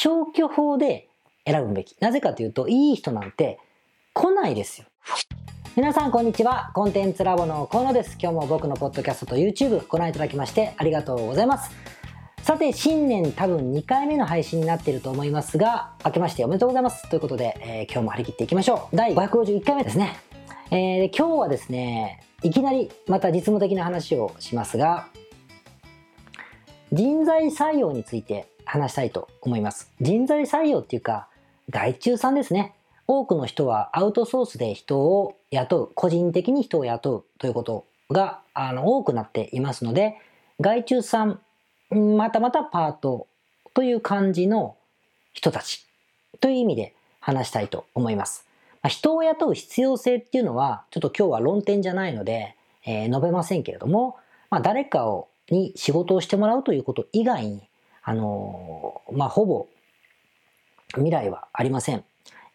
消去法で選ぶべき。なぜかというと、いい人なんて来ないですよ。皆さんこんにちは。コンテンツラボの河野です。今日も僕のポッドキャストと YouTube ご覧いただきましてありがとうございます。さて、新年多分2回目の配信になっていると思いますが、明けましておめでとうございます。ということで、えー、今日も張り切っていきましょう。第551回目ですね。えー、今日はですね、いきなりまた実務的な話をしますが、人材採用について話したいと思います。人材採用っていうか、外注さんですね。多くの人はアウトソースで人を雇う、個人的に人を雇うということがあの多くなっていますので、外注さん、またまたパートという感じの人たちという意味で話したいと思います。人を雇う必要性っていうのは、ちょっと今日は論点じゃないので、えー、述べませんけれども、まあ、誰かをに仕事をしてもらうということ以外に、あの、まあ、ほぼ未来はありません。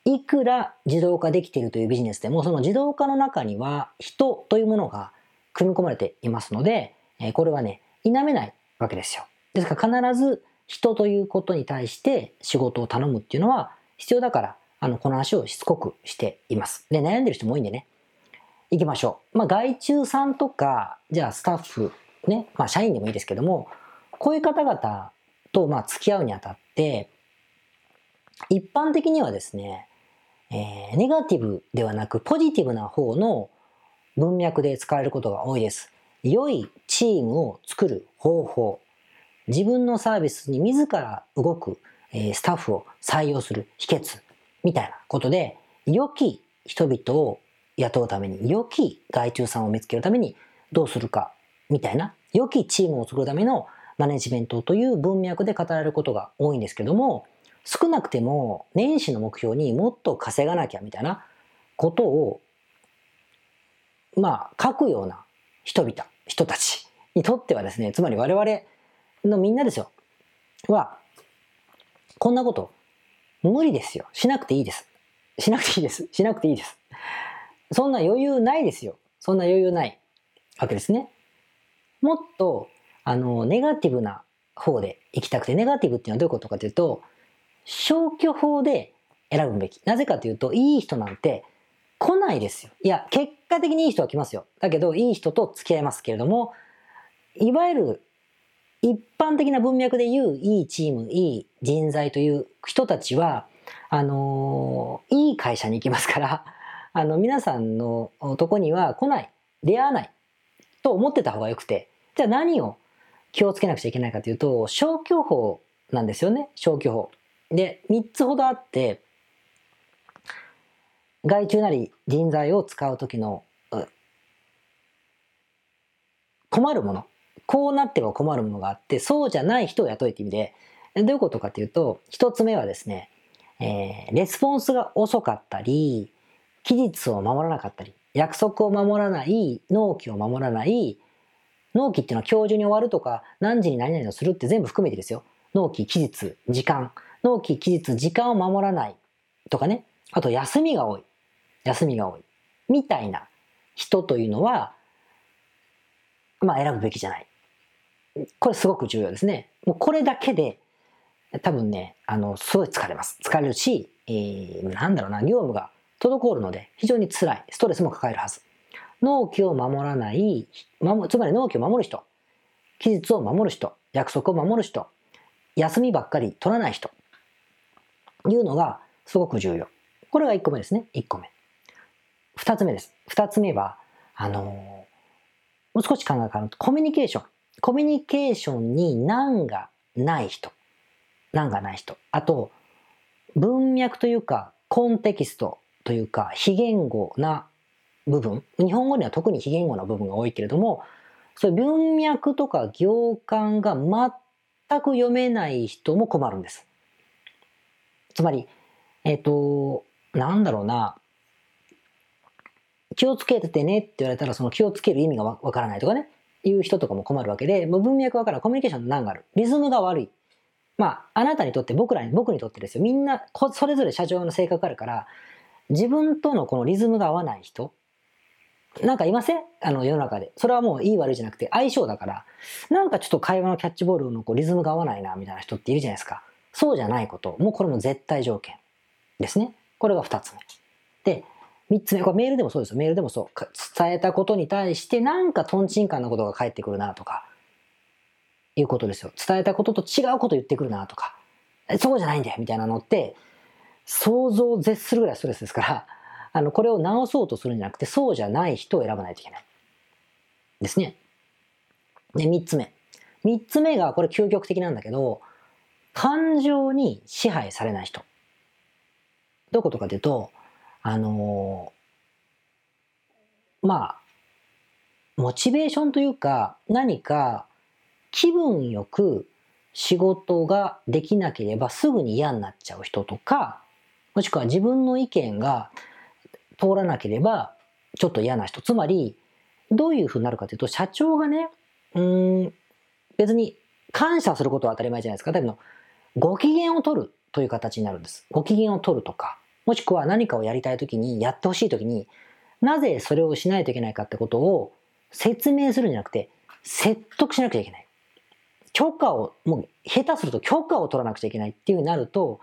いくら自動化できているというビジネスでも、その自動化の中には人というものが組み込まれていますので、え、これはね、否めないわけですよ。ですから必ず人ということに対して仕事を頼むっていうのは必要だから、あの、この話をしつこくしています。で、悩んでる人も多いんでね。行きましょう。まあ、外注さんとか、じゃあスタッフね、まあ社員でもいいですけども、こういう方々とまあ付き合うにあたって、一般的にはですね、えー、ネガティブではなくポジティブな方の文脈で使われることが多いです。良いチームを作る方法、自分のサービスに自ら動く、えー、スタッフを採用する秘訣みたいなことで、良き人々を雇うために、良き外注さんを見つけるためにどうするかみたいな、良きチームを作るためのマネジメントという文脈で語られることが多いんですけども、少なくても年始の目標にもっと稼がなきゃみたいなことを、まあ、書くような人々、人たちにとってはですね、つまり我々のみんなですよ、は、こんなこと無理ですよ。しなくていいです。しなくていいです。しなくていいです。そんな余裕ないですよ。そんな余裕ないわけですね。もっと、あの、ネガティブな方で行きたくて、ネガティブっていうのはどういうことかというと、消去法で選ぶべき。なぜかというと、いい人なんて来ないですよ。いや、結果的にいい人は来ますよ。だけど、いい人と付き合いますけれども、いわゆる一般的な文脈で言ういいチーム、いい人材という人たちは、あのー、いい会社に行きますから、あの、皆さんのとこには来ない、出会わないと思ってた方がよくて、じゃあ何を気をつけなくちゃいけないかというと、消去法なんですよね。消去法。で、3つほどあって、外注なり人材を使う時の困るもの。こうなっては困るものがあって、そうじゃない人を雇いって意味で、どういうことかというと、一つ目はですね、えー、レスポンスが遅かったり、期日を守らなかったり、約束を守らない、納期を守らない、納期っていうのは今日中に終わるとか、何時に何々をするって全部含めてですよ。納期、期日、時間。納期、期日、時間を守らないとかね。あと、休みが多い。休みが多い。みたいな人というのは、まあ選ぶべきじゃない。これすごく重要ですね。もうこれだけで、多分ね、あの、すごい疲れます。疲れるし、えー、なんだろうな、業務が滞るので非常に辛い。ストレスも抱えるはず。納期を守らない、つまり納期を守る人、期日を守る人、約束を守る人、休みばっかり取らない人、いうのがすごく重要。これが1個目ですね。1個目。2つ目です。2つ目は、あのー、もう少し考え方コミュニケーション。コミュニケーションに難がない人。難がない人。あと、文脈というか、コンテキストというか、非言語な部分、日本語には特に非言語な部分が多いけれども、そういう文脈とか行間が全く読めない人も困るんです。つまり、えっ、ー、と、なんだろうな、気をつけててねって言われたら、その気をつける意味がわからないとかね、いう人とかも困るわけで、もう文脈わからない、コミュニケーションの難がある。リズムが悪い。まあ、あなたにとって、僕らに、僕にとってですよ。みんな、それぞれ社長の性格あるから、自分とのこのリズムが合わない人、なんかいません？あの世の中で。それはもういい悪いじゃなくて相性だから、なんかちょっと会話のキャッチボールのこうリズムが合わないなみたいな人っているじゃないですか。そうじゃないこと。もうこれも絶対条件ですね。これが2つ目。で、3つ目、これメールでもそうですよ。メールでもそう。伝えたことに対してなんかトンチンカンなことが返ってくるなとか、いうことですよ。伝えたことと違うこと言ってくるなとか、そうじゃないんだよみたいなのって、想像を絶するぐらいストレスですから、あの、これを直そうとするんじゃなくて、そうじゃない人を選ばないといけない。ですね。で、3つ目。3つ目が、これ究極的なんだけど、感情に支配されない人。どういうことかというと、あのー、まあ、モチベーションというか、何か気分よく仕事ができなければすぐに嫌になっちゃう人とか、もしくは自分の意見が通らなければちょっと嫌な人。つまり、どういうふうになるかというと、社長がね、うん、別に感謝することは当たり前じゃないですか。だけど、ご機嫌を取るという形になるんです。ご機嫌を取るとか、もしくは何かをやりたいときに、やってほしいときに、なぜそれをしないといけないかってことを説明するんじゃなくて、説得しなくちゃいけない。許可を、もう下手すると許可を取らなくちゃいけないっていうになると、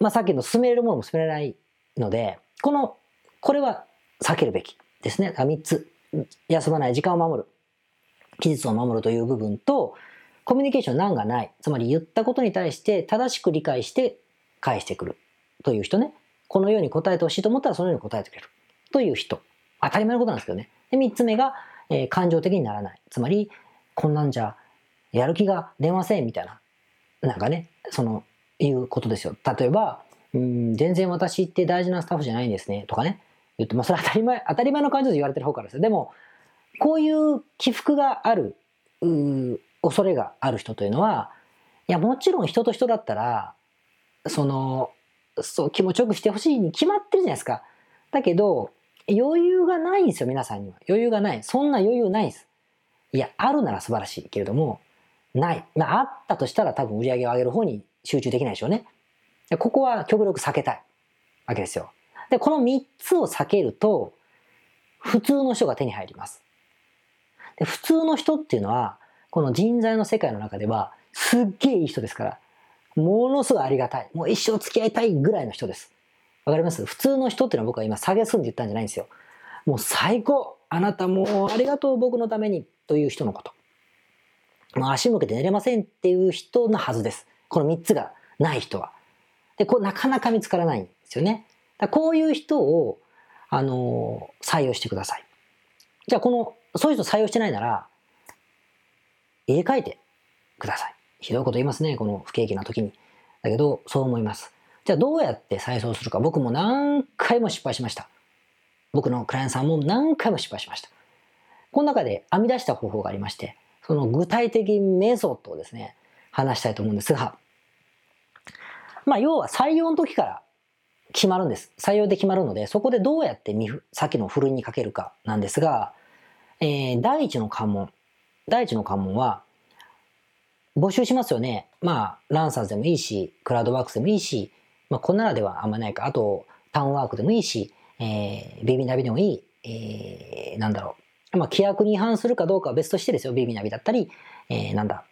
まあさっきの進めれるものも進められないので、この、これは避けるべきですね。3つ。休まない時間を守る。期日を守るという部分と、コミュニケーション難がない。つまり言ったことに対して正しく理解して返してくるという人ね。このように答えてほしいと思ったらそのように答えてくれるという人。当たり前のことなんですけどね。で、3つ目が、えー、感情的にならない。つまり、こんなんじゃやる気が出ませんみたいな。なんかね、その、いうことですよ。例えば、うん、全然私って大事なスタッフじゃないんですね。とかね。言って、まあそれは当たり前、当たり前の感情で言われてる方からです。でも、こういう起伏がある、う恐れがある人というのは、いや、もちろん人と人だったら、その、そう、気持ちよくしてほしいに決まってるじゃないですか。だけど、余裕がないんですよ、皆さんには。余裕がない。そんな余裕ないです。いや、あるなら素晴らしいけれども、ない。まあ、あったとしたら多分売り上げを上げる方に集中できないでしょうね。ここは極力避けたいわけですよ。で、この3つを避けると、普通の人が手に入ります。で普通の人っていうのは、この人材の世界の中では、すっげえいい人ですから、ものすごいありがたい。もう一生付き合いたいぐらいの人です。わかります？普通の人っていうのは僕は今、下げすんで言ったんじゃないんですよ。もう最高あなたもうありがとう僕のためにという人のこと。もう足向けて寝れませんっていう人のはずです。この3つがない人は。で、こうなかなか見つからないんですよね。だこういう人を、あのー、採用してください。じゃあこの、そういう人採用してないなら、入れ替えてください。ひどいこと言いますね、この不景気な時に。だけど、そう思います。じゃあどうやって再送するか。僕も何回も失敗しました。僕のクライアントさんも何回も失敗しました。この中で編み出した方法がありまして、その具体的メソッドをですね、話したいと思うんですが、まあ要は採用の時から決まるんです。採用で決まるので、そこでどうやってさっきのふるいにかけるかなんですが、えー、第一の関門。第一の関門は、募集しますよね。まあ、ランサーズでもいいし、クラウドワークスでもいいし、まあ、こんならではあんまないか。あと、タウンワークでもいいし、えー、ビビナビでもいい。えー、なんだろう。まあ、規約に違反するかどうかは別としてですよ。ビビナビだったり、えー、なんだ、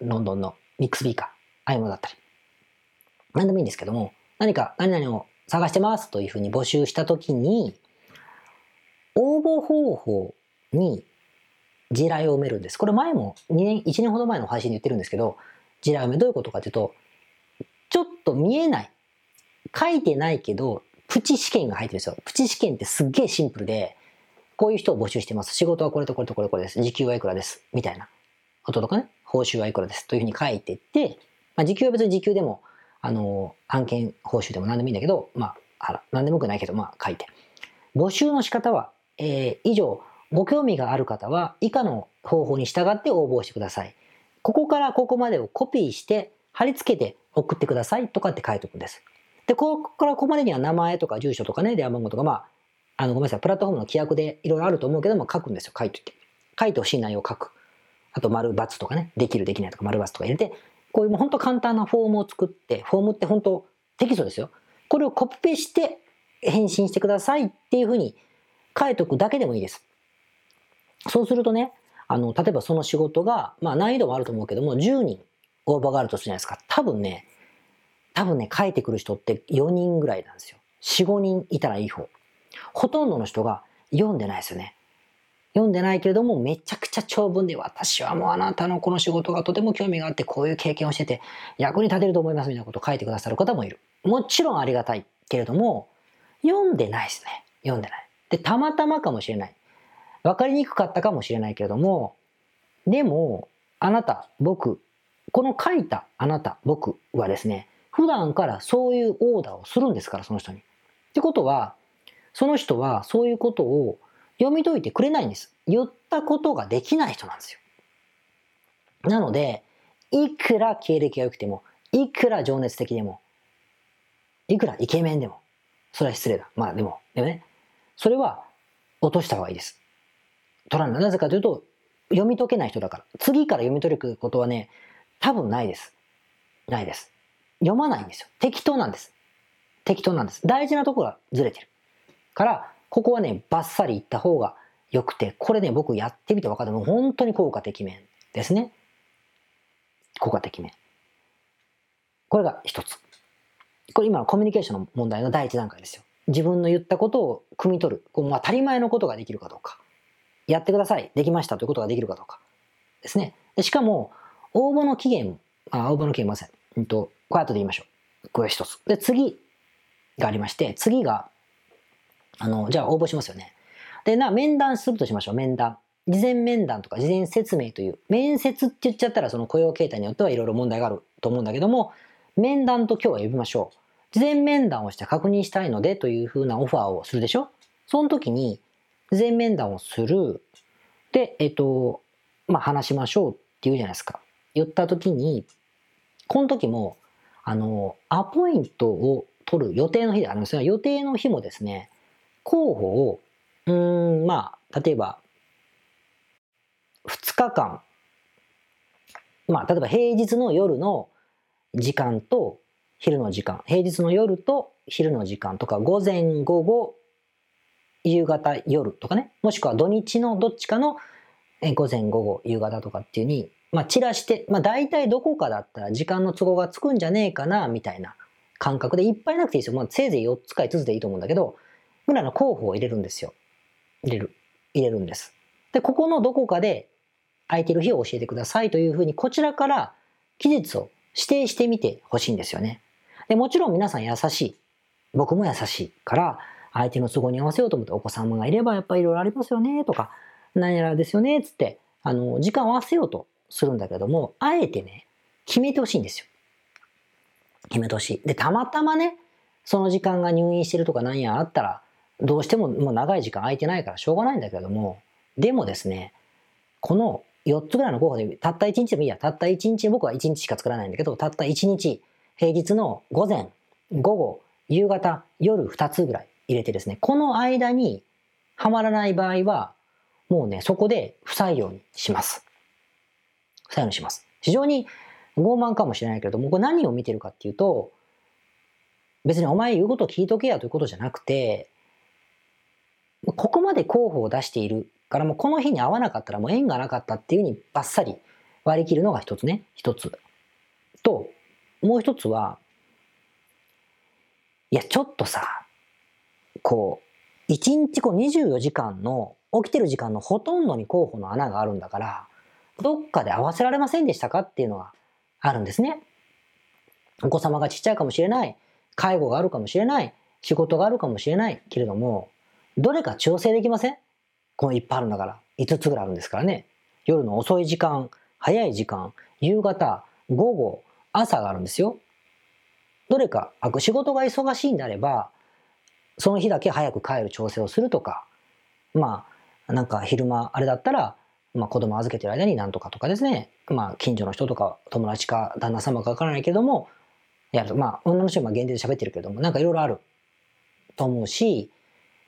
ロンドンのミックスビーカー、ああいうものだったり。何でもいいんですけども、何か何々を探してますというふうに募集したときに、応募方法に地雷を埋めるんです。これ前も2年、1年ほど前の配信で言ってるんですけど、地雷埋めどういうことかというと、ちょっと見えない。書いてないけど、プチ試験が入ってるんですよ。プチ試験ってすっげえシンプルで、こういう人を募集してます。仕事はこれとこれとこれこれです。時給はいくらです。みたいなこととかね。報酬はいくらです。というふうに書いてって、まあ、時給は別に時給でも、あの、案件報酬でも何でもいいんだけど、まあ、あら、何でもよくないけど、まあ書いて。募集の仕方は、えー、以上、ご興味がある方は以下の方法に従って応募してください。ここからここまでをコピーして貼り付けて送ってくださいとかって書いておくんです。で、ここからここまでには名前とか住所とかね、電話番号とか、まあ、あの、ごめんなさい、プラットフォームの規約でいろいろあると思うけども、書くんですよ、書いといて。書いてほしい内容を書く。あと、丸×とかね、できる、できないとか、丸×とか入れて、こういうも本当簡単なフォームを作って、フォームって本当テキストですよ。これをコピペして返信してくださいっていうふうに書いておくだけでもいいです。そうするとね、あの、例えばその仕事が、まあ難易度もあると思うけども、10人応募があるとするじゃないですか。多分ね、多分ね、書いてくる人って4人ぐらいなんですよ。4、5人いたらいい方。ほとんどの人が読んでないですよね。読んでないけれども、めちゃくちゃ長文で、私はもうあなたのこの仕事がとても興味があって、こういう経験をしてて、役に立てると思いますみたいなことを書いてくださる方もいる。もちろんありがたいけれども、読んでないですね。読んでない。で、たまたまかもしれない。わかりにくかったかもしれないけれども、でも、あなた、僕、この書いたあなた、僕はですね、普段からそういうオーダーをするんですから、その人に。ってことは、その人はそういうことを読み解いてくれないんです。言ったことができない人なんですよ。なので、いくら経歴が良くても、いくら情熱的でも、いくらイケメンでも、それは失礼だ。まあでも、でもね、それは落とした方がいいです。取らない。なぜかというと、読み解けない人だから。次から読み解くことはね、多分ないです。ないです。読まないんですよ。適当なんです。適当なんです。大事なところがずれてる。から、ここはね、バッサリいった方が良くて、これね、僕やってみて分かったの本当に効果的面ですね。効果的面。これが一つ。これ今のコミュニケーションの問題の第一段階ですよ。自分の言ったことを汲み取る。こう当たり前のことができるかどうか。やってください。できましたということができるかどうか。ですね。でしかも、応募の期限、あ、応募の期限ません。うんと、これ後で言いましょう。これ一つ。で、次がありまして、次が、あの、じゃあ応募しますよね。で、な、面談するとしましょう、面談。事前面談とか事前説明という、面接って言っちゃったらその雇用形態によってはいろいろ問題があると思うんだけども、面談と今日は呼びましょう。事前面談をして確認したいのでというふうなオファーをするでしょその時に、事前面談をする。で、えっと、まあ、話しましょうって言うじゃないですか。言った時に、この時も、あの、アポイントを取る予定の日であるんですが、予定の日もですね、候補を、うん、まあ、例えば、2日間、まあ、例えば平日の夜の時間と昼の時間、平日の夜と昼の時間とか、午前、午後、夕方、夜とかね、もしくは土日のどっちかの午前、午後、夕方とかっていうに、まあ、散らして、まあ、大体どこかだったら時間の都合がつくんじゃねえかな、みたいな感覚でいっぱいなくていいですよ。まあ、せいぜい4つか5つでいいと思うんだけど、ぐらの候補を入れるんですよ。入れる。入れるんです。で、ここのどこかで空いてる日を教えてくださいというふうに、こちらから期日を指定してみてほしいんですよね。で、もちろん皆さん優しい。僕も優しいから、相手の都合に合わせようと思ってお子様がいればやっぱりいろいろありますよねとか、何やらですよねつって、あの、時間を合わせようとするんだけども、あえてね、決めてほしいんですよ。決めてほしい。で、たまたまね、その時間が入院してるとか何やあったら、どうしてももう長い時間空いてないからしょうがないんだけれども、でもですね、この4つぐらいの候補で、たった1日でもいいや、たった1日、僕は1日しか作らないんだけど、たった1日、平日の午前、午後、夕方、夜2つぐらい入れてですね、この間にはまらない場合は、もうね、そこで不採用にします。不採用にします。非常に傲慢かもしれないけれども、これ何を見てるかっていうと、別にお前言うこと聞いとけやということじゃなくて、ここまで候補を出しているからもうこの日に合わなかったらもう縁がなかったっていうふうにバッサリ割り切るのが一つね、一つ。と、もう一つは、いや、ちょっとさ、こう、一日こう24時間の、起きてる時間のほとんどに候補の穴があるんだから、どっかで合わせられませんでしたかっていうのはあるんですね。お子様がちっちゃいかもしれない、介護があるかもしれない、仕事があるかもしれないけれども、どれか調整できません？このいっぱいあるんだから。5つぐらいあるんですからね。夜の遅い時間、早い時間、夕方、午後、朝があるんですよ。どれか、仕事が忙しいんであれば、その日だけ早く帰る調整をするとか、まあ、なんか昼間、あれだったら、まあ子供預けてる間になんとかとかですね、まあ近所の人とか友達か旦那様かわからないけども、やると、まあ女の人は限定で喋ってるけども、なんかいろいろあると思うし、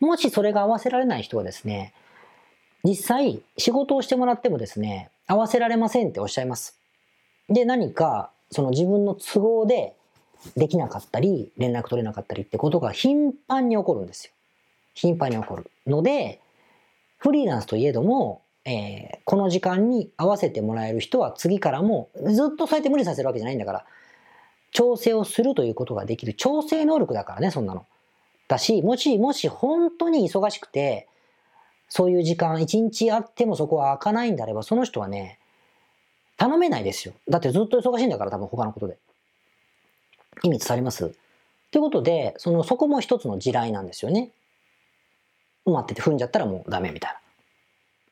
もしそれが合わせられない人はですね、実際仕事をしてもらってもですね、合わせられませんっておっしゃいます。で、何かその自分の都合でできなかったり、連絡取れなかったりってことが頻繁に起こるんですよ。頻繁に起こる。ので、フリーランスといえども、えー、この時間に合わせてもらえる人は次からもずっとそうやって無理させるわけじゃないんだから調整をするということができる調整能力だからねそんなの。だしもしもし本当に忙しくてそういう時間一日あってもそこは開かないんであればその人はね頼めないですよ。だってずっと忙しいんだから多分他のことで。意味伝わります？ということで、その、そこも一つの地雷なんですよね。埋まってて踏んじゃったらもうダメみたいな。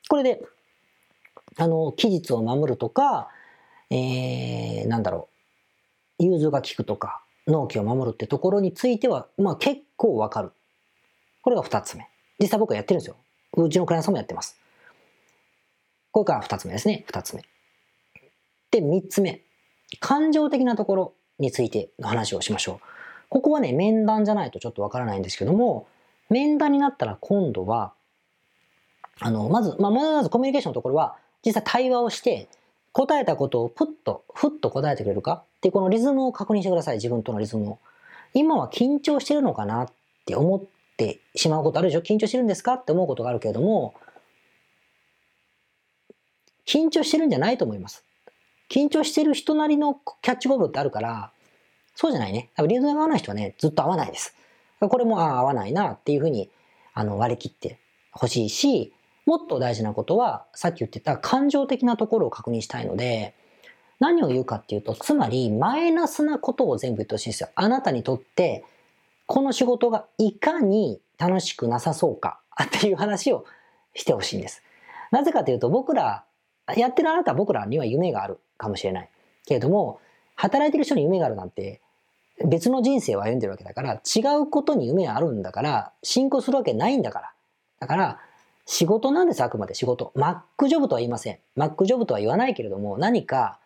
これで、あの、期日を守るとか、えー、なんだろう、融通が効くとか、納期を守るってところについては、まあ結構わかる。これが二つ目。実際僕はやってるんですよ。うちのクライアントさんもやってます。これから二つ目ですね。二つ目。で、三つ目。感情的なところについての話をしましょう。ここはね、面談じゃないとちょっとわからないんですけども、面談になったら今度は、あの、まず、まあ、まずコミュニケーションのところは、実際対話をして、答えたことをプッと、ふっと答えてくれるか？ってこのリズムを確認してください。自分とのリズムを。今は緊張してるのかなって思ってしまうことあるでしょ？緊張してるんですか？って思うことがあるけれども、緊張してるんじゃないと思います。緊張してる人なりのキャッチボールってあるから、そうじゃないね。リズムが合わない人はね、ずっと合わないです。これも、ああ、合わないなっていうふうに、あの、割り切ってほしいし、もっと大事なことは、さっき言ってた感情的なところを確認したいので、何を言うかっていうと、つまり、マイナスなことを全部言ってほしいんですよ。あなたにとって、この仕事がいかに楽しくなさそうかっていう話をしてほしいんです。なぜかというと、僕ら、やってるあなたは僕らには夢がある。かもしれない。けれども、働いてる人に夢があるなんて、別の人生を歩んでるわけだから、違うことに夢があるんだから、進行するわけないんだから。だから、仕事なんです、あくまで仕事。マックジョブとは言いません。マックジョブとは言わないけれども、何か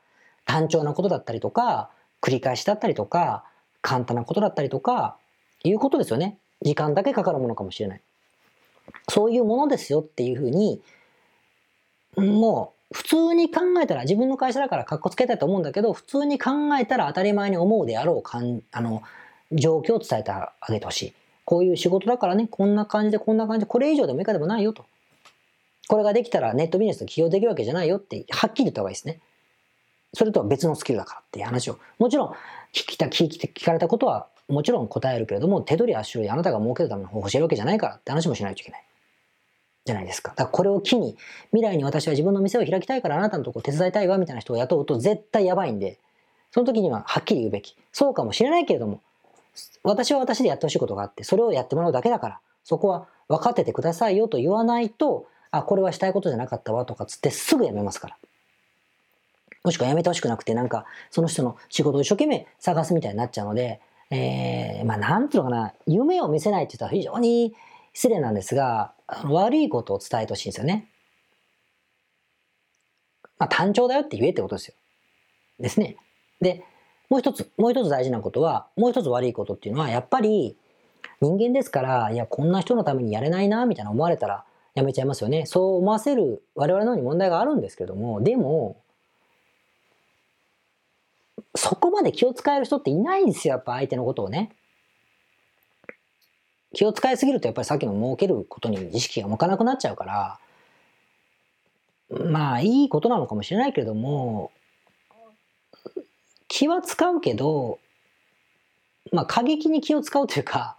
単調なことだったりとか、繰り返しだったりとか、簡単なことだったりとか、いうことですよね。時間だけかかるものかもしれない。そういうものですよっていうふうに、もう普通に考えたら、自分の会社だから格好つけたいと思うんだけど、普通に考えたら当たり前に思うであろうかん、あの、状況を伝えてあげてほしい。こういう仕事だからね、こんな感じでこんな感じで、これ以上でも以下でもないよと。これができたらネットビジネスで起業できるわけじゃないよって、はっきり言った方がいいですね。それとは別のスキルだからっていう話を。もちろん、聞きた、聞き、聞かれたことはもちろん答えるけれども、手取り足取りあなたが儲けるための方法を教えるわけじゃないからって話もしないといけない。じゃないですか。だからこれを機に、未来に私は自分の店を開きたいからあなたのところ手伝いたいわみたいな人を雇うと絶対やばいんで、その時にははっきり言うべき。そうかもしれないけれども、私は私でやってほしいことがあって、それをやってもらうだけだから、そこは分かっててくださいよと言わないと、あ、これはしたいことじゃなかったわとかつってすぐやめますから。もしくはやめてほしくなくて、なんか、その人の仕事を一生懸命探すみたいになっちゃうので、えー、まあ、なんていうのかな、夢を見せないって言ったら非常に失礼なんですが、悪いことを伝えてほしいんですよね。まあ、単調だよって言えってことですよ。ですね。で、もう一つ、もう一つ大事なことは、もう一つ悪いことっていうのは、やっぱり人間ですから、いや、こんな人のためにやれないな、みたいな思われたらやめちゃいますよね。そう思わせる我々の方に問題があるんですけども、でも、そこまで気を使える人っていないんですよ、やっぱ相手のことをね。気を使いすぎるとやっぱりさっきの儲けることに意識が向かなくなっちゃうから、まあいいことなのかもしれないけれども、気は使うけど、まあ過激に気を使うというか、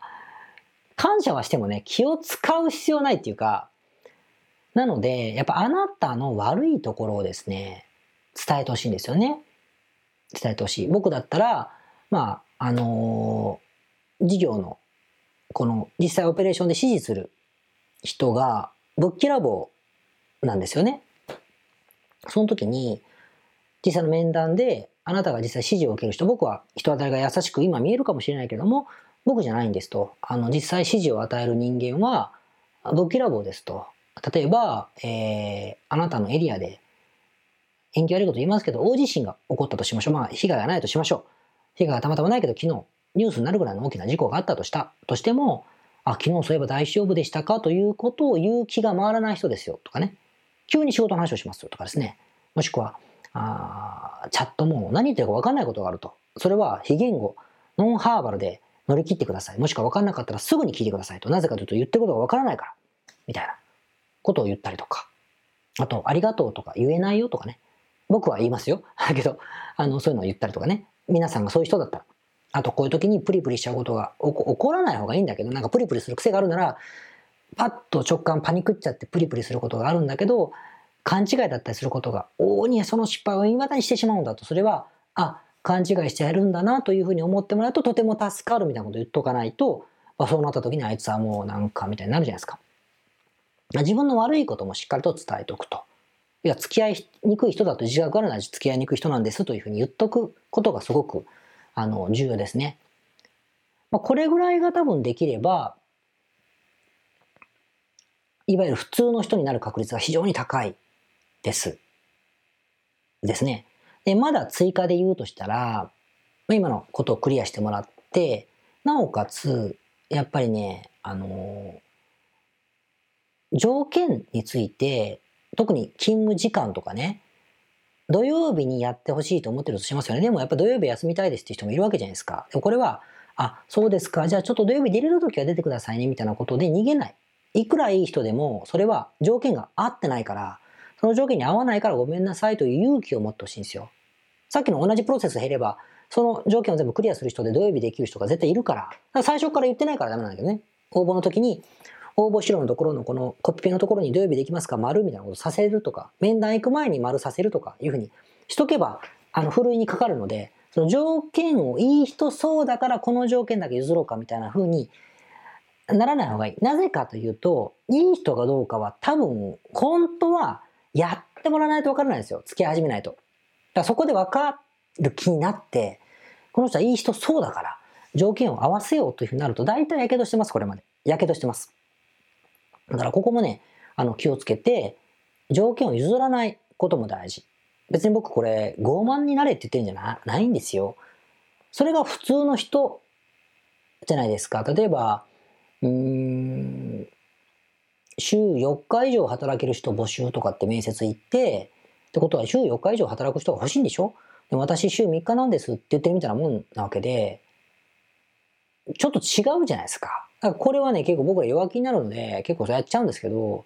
感謝はしてもね、気を使う必要ないっていうか、なので、やっぱあなたの悪いところをですね、伝えてほしいんですよね。伝えてほしい。僕だったら、まあ、あのー、事業のこの実際オペレーションで指示する人がぶっきらぼうなんですよね。その時に実際の面談であなたが実際指示を受ける人僕は人当たりが優しく今見えるかもしれないけども僕じゃないんですと。あの実際指示を与える人間はぶっきらぼうですと。例えば、えー、あなたのエリアで縁起悪いこと言いますけど大地震が起こったとしましょう。まあ被害がないとしましょう。被害がたまたまないけど昨日ニュースになるぐらいの大きな事故があったとした。としても、あ、昨日そういえば大丈夫でしたか？ということを言う気が回らない人ですよ。とかね。急に仕事の話をしますよ。とかですね。もしくは、あチャットも何言ってるか分かんないことがあると。それは非言語、ノンハーバルで乗り切ってください。もしくは分かんなかったらすぐに聞いてくださいと。なぜかというと言ってることが分からないから。みたいなことを言ったりとか。あと、ありがとうとか言えないよとかね。僕は言いますよ。だ けど、あの、そういうのを言ったりとかね。皆さんがそういう人だったら。あと、こういう時にプリプリしちゃうことが起こらない方がいいんだけど、なんかプリプリする癖があるなら、パッと直感パニクっちゃってプリプリすることがあるんだけど、勘違いだったりすることが、往々にその失敗を言い訳にしてしまうんだと、それは、あ、勘違いしてやるんだなというふうに思ってもらうととても助かるみたいなことを言っとかないと、まあ、そうなった時にあいつはもうなんかみたいになるじゃないですか。自分の悪いこともしっかりと伝えておくと。いや、付き合いにくい人だと自覚あるなら付き合いにくい人なんですというふうに言っとくことがすごくあの重要ですね。まあ、これぐらいが多分できれば、いわゆる普通の人になる確率が非常に高いです。ですね。で、まだ追加で言うとしたら、今のことをクリアしてもらって、なおかつ、やっぱりね、あの条件について、特に勤務時間とかね、土曜日にやってほしいと思ってるとしますよね。でもやっぱ土曜日休みたいですっていう人もいるわけじゃないですか。でもこれは、あ、そうですか。じゃあちょっと土曜日出れる時は出てくださいね、みたいなことで逃げない。いくらいい人でも、それは条件が合ってないから、その条件に合わないからごめんなさいという勇気を持ってほしいんですよ。さっきの同じプロセス減れば、その条件を全部クリアする人で土曜日できる人が絶対いるから。から最初から言ってないからダメなんだけどね。応募の時に、応募資料のところのこのコピペのところに土曜日できますか？丸みたいなことさせるとか、面談行く前に丸させるとかいうふうにしとけば、あの、ふるいにかかるので、その条件をいい人そうだからこの条件だけ譲ろうかみたいなふうにならない方がいい。なぜかというと、いい人かどうかは多分、本当はやってもらわないとわからないんですよ。付き合い始めないと。だからそこでわかる気になって、この人はいい人そうだから、条件を合わせようというふうになると、大体火傷してます、これまで。火傷してます。だからここもね、あの、気をつけて、条件を譲らないことも大事。別に僕これ、傲慢になれって言ってんじゃないんですよ。それが普通の人じゃないですか。例えば、うーん、週4日以上働ける人募集とかって面接行って、ってことは週4日以上働く人が欲しいんでしょ？で私週3日なんですって言ってるみたいなもんなわけで、ちょっと違うじゃないですか。だからこれはね、結構僕ら弱気になるので、結構やっちゃうんですけど、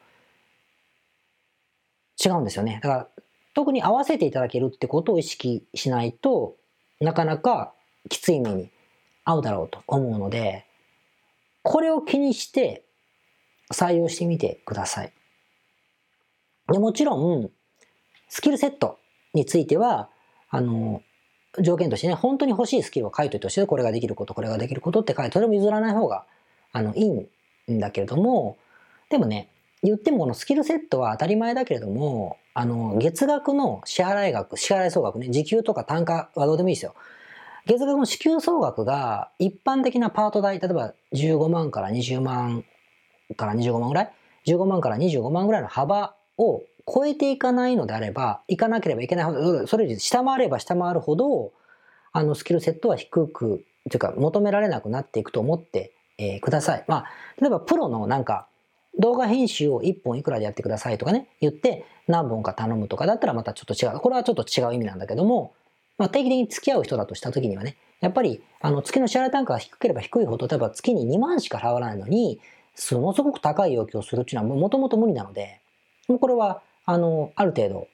違うんですよね。だから、特に合わせていただけるってことを意識しないとなかなかきつい目に合うだろうと思うので、これを気にして採用してみてください。でもちろん、スキルセットについては、あの、条件としてね、本当に欲しいスキルを書いといてほしい。これができること、これができることって書いて、それも譲らない方が、あの、いいんだけれども、でもね、言ってもこのスキルセットは当たり前だけれども、あの、月額の支払い額、支払い総額ね、時給とか単価はどうでもいいですよ。月額の支給総額が一般的なパート代、例えば15万から20万から25万ぐらい ?15 万から25万ぐらいの幅を超えていかないのであれば、いかなければいけないほど、それより下回れば下回るほど、あの、スキルセットは低く、というか求められなくなっていくと思って、えー、ください。まあ、例えばプロのなんか、動画編集を1本いくらでやってくださいとかね、言って何本か頼むとかだったらまたちょっと違う。これはちょっと違う意味なんだけども、まあ、定期的に付き合う人だとした時にはね、やっぱり、あの、月の支払い単価が低ければ低いほど、例えば月に2万しか払わないのに、すもすごく高い要求をするっていうのはもともと無理なので、もうこれは、あの、ある程度、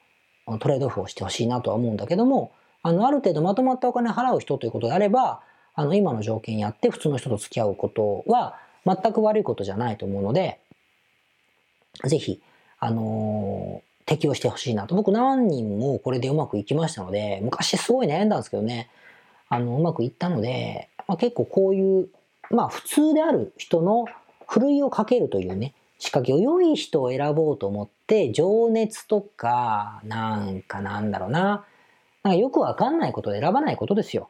トレードオフをしてほしいなとは思うんだけども、あの、ある程度まとまったお金払う人ということであれば、あの、今の条件やって普通の人と付き合うことは全く悪いことじゃないと思うので、ぜひ、あのー、適用してほしいなと。僕何人もこれでうまくいきましたので、昔すごい悩んだんですけどね、あの、うまくいったので、まあ、結構こういう、まあ普通である人のふるいをかけるというね、仕掛けを良い人を選ぼうと思って、情熱とか、なんかなんだろうな、なんかよくわかんないことで選ばないことですよ。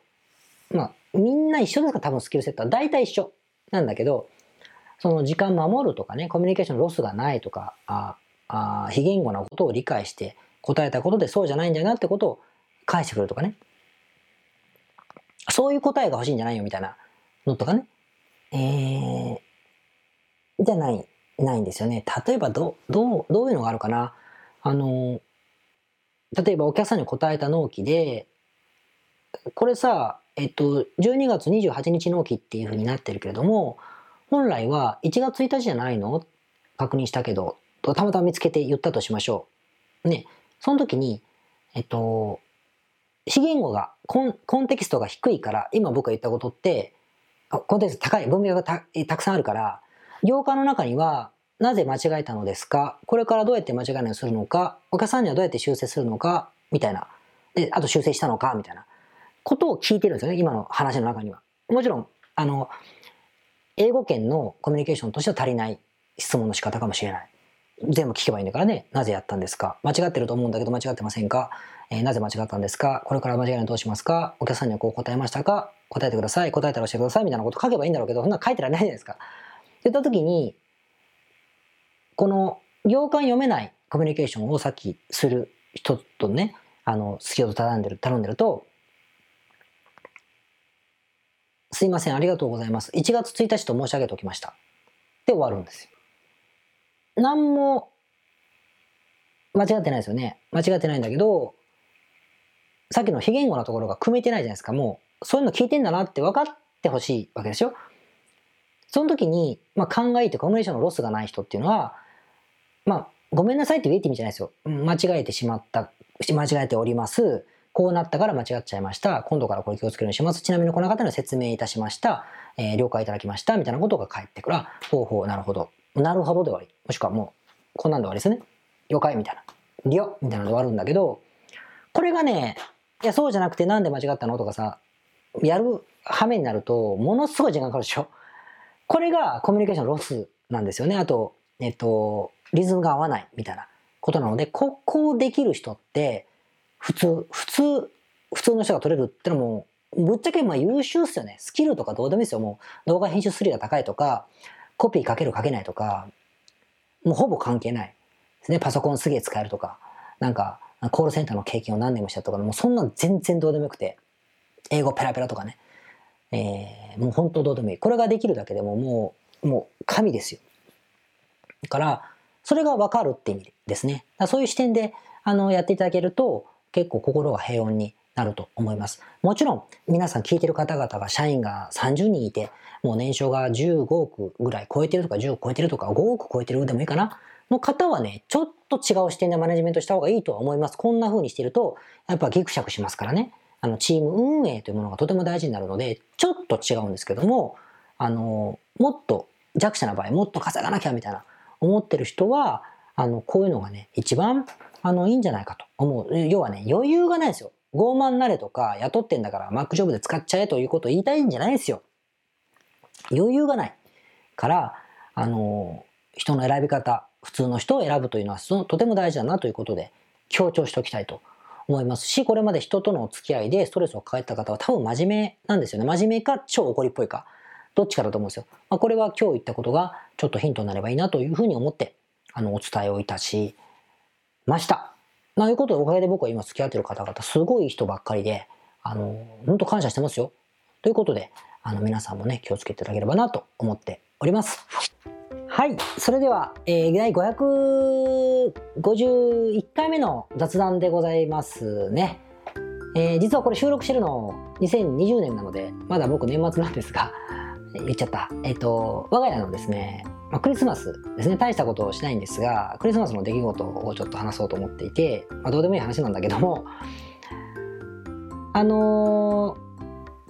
まあ、みんな一緒ですか多分スキルセットは大体一緒なんだけど、その時間守るとかね、コミュニケーションロスがないとか、ああ非言語なことを理解して答えたことでそうじゃないんだよなってことを返してくるとかね。そういう答えが欲しいんじゃないよみたいなのとかね。えー、じゃない、ないんですよね。例えばど、どう、どういうのがあるかな？あの、例えばお客さんに答えた納期で、これさ、えっと、12月28日納期っていうふうになってるけれども、本来は1月1日じゃないの？確認したけど、たまたま見つけて言ったとしましょうね、その時に、えっと、資源語がコン、コンテキストが低いから、今僕が言ったことって、コンテキスト高い、文脈がたたくさんあるから、行間の中には、なぜ間違えたのですか？これからどうやって間違いないようにするのか？お客さんにはどうやって修正するのか？みたいな。で、あと修正したのか？みたいなことを聞いてるんですよね。今の話の中には。もちろん、あの、英語圏のコミュニケーションとしては足りない質問の仕方かもしれない。全部聞けばいいんだからね。なぜやったんですか？間違ってると思うんだけど間違ってませんか、えー、なぜ間違ったんですか？これから間違いないどうしますか？お客さんにはこう答えましたか？答えてください。答えたら教えてください。みたいなこと書けばいいんだろうけど、そんな書いてられないじゃないですか。って言った時に、この行間読めないコミュニケーションをさっきする人とね、あの、好きを頼んでる、頼んでると、すいません、ありがとうございます。1月1日と申し上げておきました。で終わるんですよ。何も間違ってないですよね。間違ってないんだけど、さっきの非言語のところが組めてないじゃないですか。もう、そういうの聞いてんだなって分かってほしいわけでしょ。その時に、まあ、考えてコミュニケーションのロスがない人っていうのは、まあ、ごめんなさいって言えって意味じゃないですよ。間違えてしまった、間違えております。こうなったから間違っちゃいました。今度からこれ気をつけるようにします。ちなみにこの方に説明いたしました。えー、了解いただきました。みたいなことが返ってくる。ほうほう、なるほど。なるほどで終わり。もしくはもう、こんなんで終わりですね。了解みたいな。了みたいなので終わるんだけど、これがね、いや、そうじゃなくてなんで間違ったの？とかさ、やる羽目になると、ものすごい時間かかるでしょ。これがコミュニケーションロスなんですよね。あと、えっと、リズムが合わないみたいなことなので、ここをできる人って、普通、普通、普通の人が取れるってのも、ぶっちゃけまあ優秀っすよね。スキルとかどうでもいいですよ。もう動画編集スリが高いとか、コピーかけるかけないとか、もうほぼ関係ないですね。パソコンすげえ使えるとか、なんか、コールセンターの経験を何年もしたとか、もうそんな全然どうでもよくて、英語ペラペラとかね。えー、もう本当どうでもいい。これができるだけでももう、もう神ですよ。だから、それがわかるって意味ですね。そういう視点で、あの、やっていただけると、結構心が平穏になると思います。もちろん、皆さん聞いてる方々が社員が30人いて、もう年商が15億ぐらい超えてるとか10億超えてるとか5億超えてるでもいいかなの方はね、ちょっと違う視点でマネジメントした方がいいとは思います。こんな風にしてると、やっぱギクシャクしますからね。あの、チーム運営というものがとても大事になるので、ちょっと違うんですけども、あの、もっと弱者な場合、もっと稼がなきゃみたいな思ってる人は、あの、こういうのがね、一番、あの、いいんじゃないかと思う。要はね、余裕がないですよ。傲慢なれとか、雇ってんだから Mac ジョブで使っちゃえということを言いたいんじゃないですよ。余裕がない。から、あの、人の選び方、普通の人を選ぶというのはとても大事だなということで強調しておきたいと思いますし、これまで人とのお付き合いでストレスを抱えた方は多分真面目なんですよね。真面目か超怒りっぽいか。どっちかだと思うんですよ。まあ、これは今日言ったことがちょっとヒントになればいいなというふうに思って、あの、お伝えをいたしました。ということでおかげで僕は今付き合ってる方々すごい人ばっかりで、あの、本当感謝してますよ。ということで、あの、皆さんもね、気をつけていただければなと思っております。はい。それでは、えー、第551回目の雑談でございますね。えー、実はこれ収録してるの2020年なので、まだ僕年末なんですが、言っちゃった。えっ、ー、と、我が家のですね、まあ、クリスマスですね、大したことをしないんですが、クリスマスの出来事をちょっと話そうと思っていて、まあ、どうでもいい話なんだけども、あのー、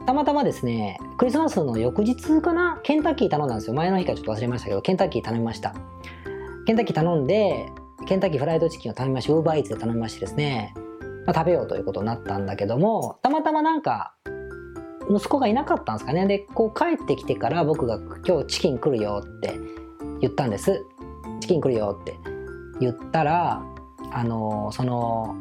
たまたまですね、クリスマスの翌日かな、ケンタッキー頼んだんですよ。前の日からちょっと忘れましたけど、ケンタッキー頼みました。ケンタッキー頼んで、ケンタッキーフライドチキンを頼みまして、ウーバーイーツで頼みましてですね、まあ、食べようということになったんだけども、たまたまなんか、息子がいなかったんですかね。で、こう帰ってきてから僕が今日チキン来るよって言ったんです。チキン来るよって言ったら、あの、その、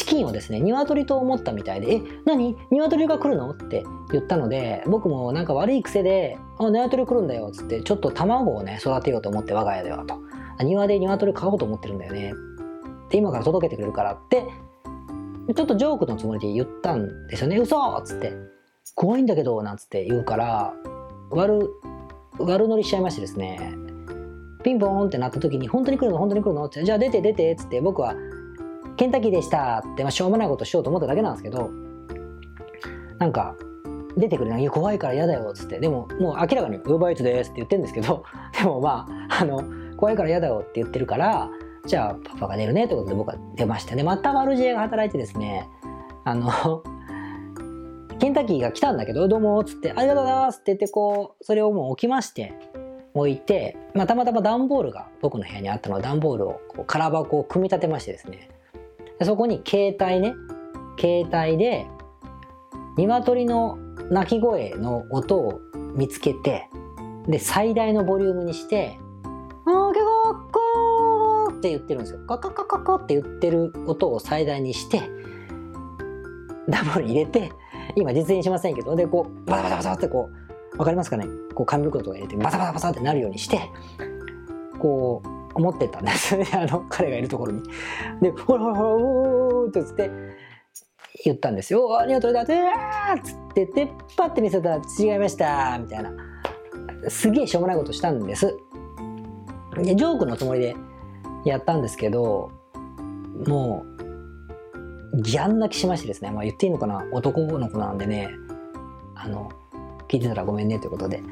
チキンをですね、鶏と思ったみたいで、え、何？鶏が来るの？って言ったので、僕もなんか悪い癖で、あ、鶏来るんだよ、つって、ちょっと卵をね、育てようと思って、我が家ではと。庭で鶏買おうと思ってるんだよね。で、今から届けてくれるからって、ちょっとジョークのつもりで言ったんですよね。嘘っつって。怖いんだけど、なんつって言うから、悪、悪乗りしちゃいましてですね。ピンポーンってなった時に、本当に来るの？本当に来るの？って、じゃあ出て出てっつって僕は、ケンタッキーでしたって、まあ、しょうもないことしようと思っただけなんですけど、なんか、出てくれない。や、怖いから嫌だよっ、つって。でも、もう明らかに、ウーバーイーツですって言ってるんですけど、でもまあ、あの、怖いから嫌だよって言ってるから、じゃあパパが出るねということで僕は出ましたねまたマルジエが働いてですねあの ケンタッキーが来たんだけど、どうも、っつって、ありがとうございますって言って、こう、それをもう置きまして、置いて、まあ、たまたま段ボールが僕の部屋にあったので、段ボールをこう空箱を組み立てましてですね、そこに携帯ね、携帯で、鶏の鳴き声の音を見つけて、で、最大のボリュームにして、あーけごっこーって言ってるんですよ。カカカカカって言ってる音を最大にして、ダブル入れて、今実演しませんけど、で、こう、バタバタバタってこう、わかりますかね？こう紙袋とか入れて、バタバタバタってなるようにして、こう、持ってたんですね。あの、彼がいるところに。で、ほらほらほら、おーってつって、言ったんですよ。ありがとうだって、あーっつってて、パッて見せたら違いました、みたいな。すげえしょうもないことしたんです。で、ジョークのつもりでやったんですけど、もう、ギャン泣きしましてですね、まあ、言っていいのかな男の子なんでねあの聞いてたらごめんねということで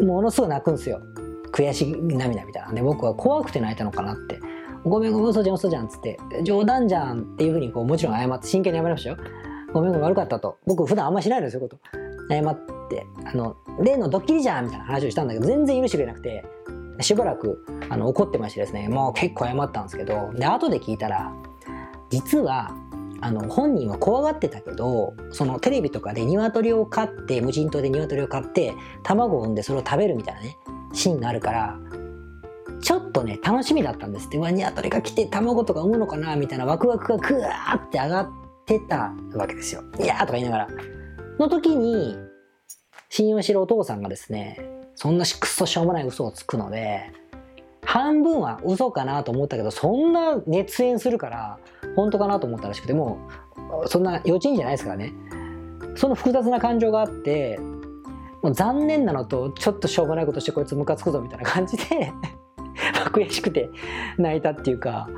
ものすごい泣くんですよ悔し涙みたいな。んで僕は怖くて泣いたのかなって。ごめんごめん嘘じゃん嘘じゃんっつって。冗談じゃんっていうふうにこうもちろん謝って真剣に謝りましたよ。ごめんごめん悪かったと。僕普段あんましないのそういうこと。謝ってあの例のドッキリじゃんみたいな話をしたんだけど全然許してくれなくてしばらくあの怒ってましてですね。もう結構謝ったんですけどで後で聞いたら実はあの本人は怖がってたけどそのテレビとかで鶏を飼って無人島で鶏を飼って卵を産んでそれを食べるみたいなね。シーンがあるからちょっとね楽しみだったんですってうわ鶏が来て卵とか産むのかなみたいなワクワクがグワーって上がってたわけですよ。いやーとか言いながら。の時に信用してるお父さんがですねそんなくっそしょうもない嘘をつくので半分は嘘かなと思ったけどそんな熱演するから本当かなと思ったらしくてもうそんな幼稚園じゃないですからねその複雑な感情があってもう残念なのとちょっとしょうがないことしてこいつムカつくぞみたいな感じで 悔しくて泣いたっていうか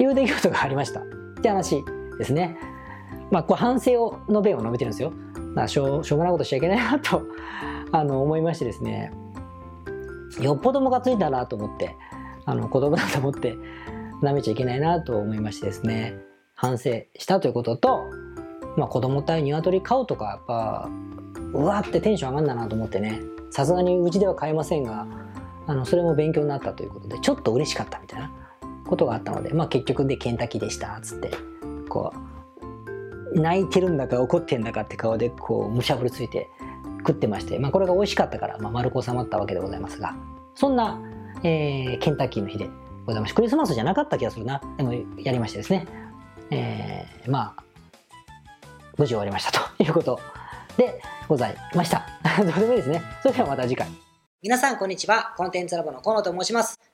いう出来事がありましたって話ですね。まあ、こう反省をの弁を述べてるんですよ。まあ、しょうしょうがないことしちゃいけないなと あの思いましてですねよっぽどムカついたなと思ってあの子供だと思って舐めちゃいけないなと思いましてですね反省したということと、まあ、子供対鶏飼うとかやっぱうわってテンション上がんだなと思ってね。さすがにうちでは買えませんがあのそれも勉強になったということでちょっと嬉しかったみたいなことがあったので、まあ、結局でケンタッキーでしたっつってこう泣いてるんだか怒ってんだかって顔でこうむしゃぶりついて食ってまして、まあ、これが美味しかったから、まあ、丸く収まったわけでございますがそんな、えー、ケンタッキーの日でございましたクリスマスじゃなかった気がするな。でもやりましてですね、えー、まあ無事終わりましたということでございました。どうでもいいですね。それではまた次回。皆さんこんにちは。コンテンツラボの河野と申します。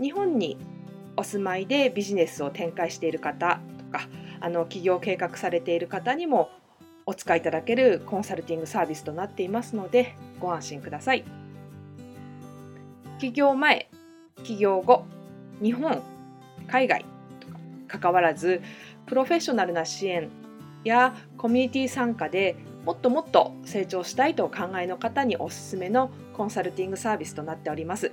日本にお住まいでビジネスを展開している方とかあの起業計画されている方にもお使いいただけるコンサルティングサービスとなっていますのでご安心ください。起業前起業後日本海外とか関わらずプロフェッショナルな支援やコミュニティ参加でもっともっと成長したいとお考えの方におすすめのコンサルティングサービスとなっております。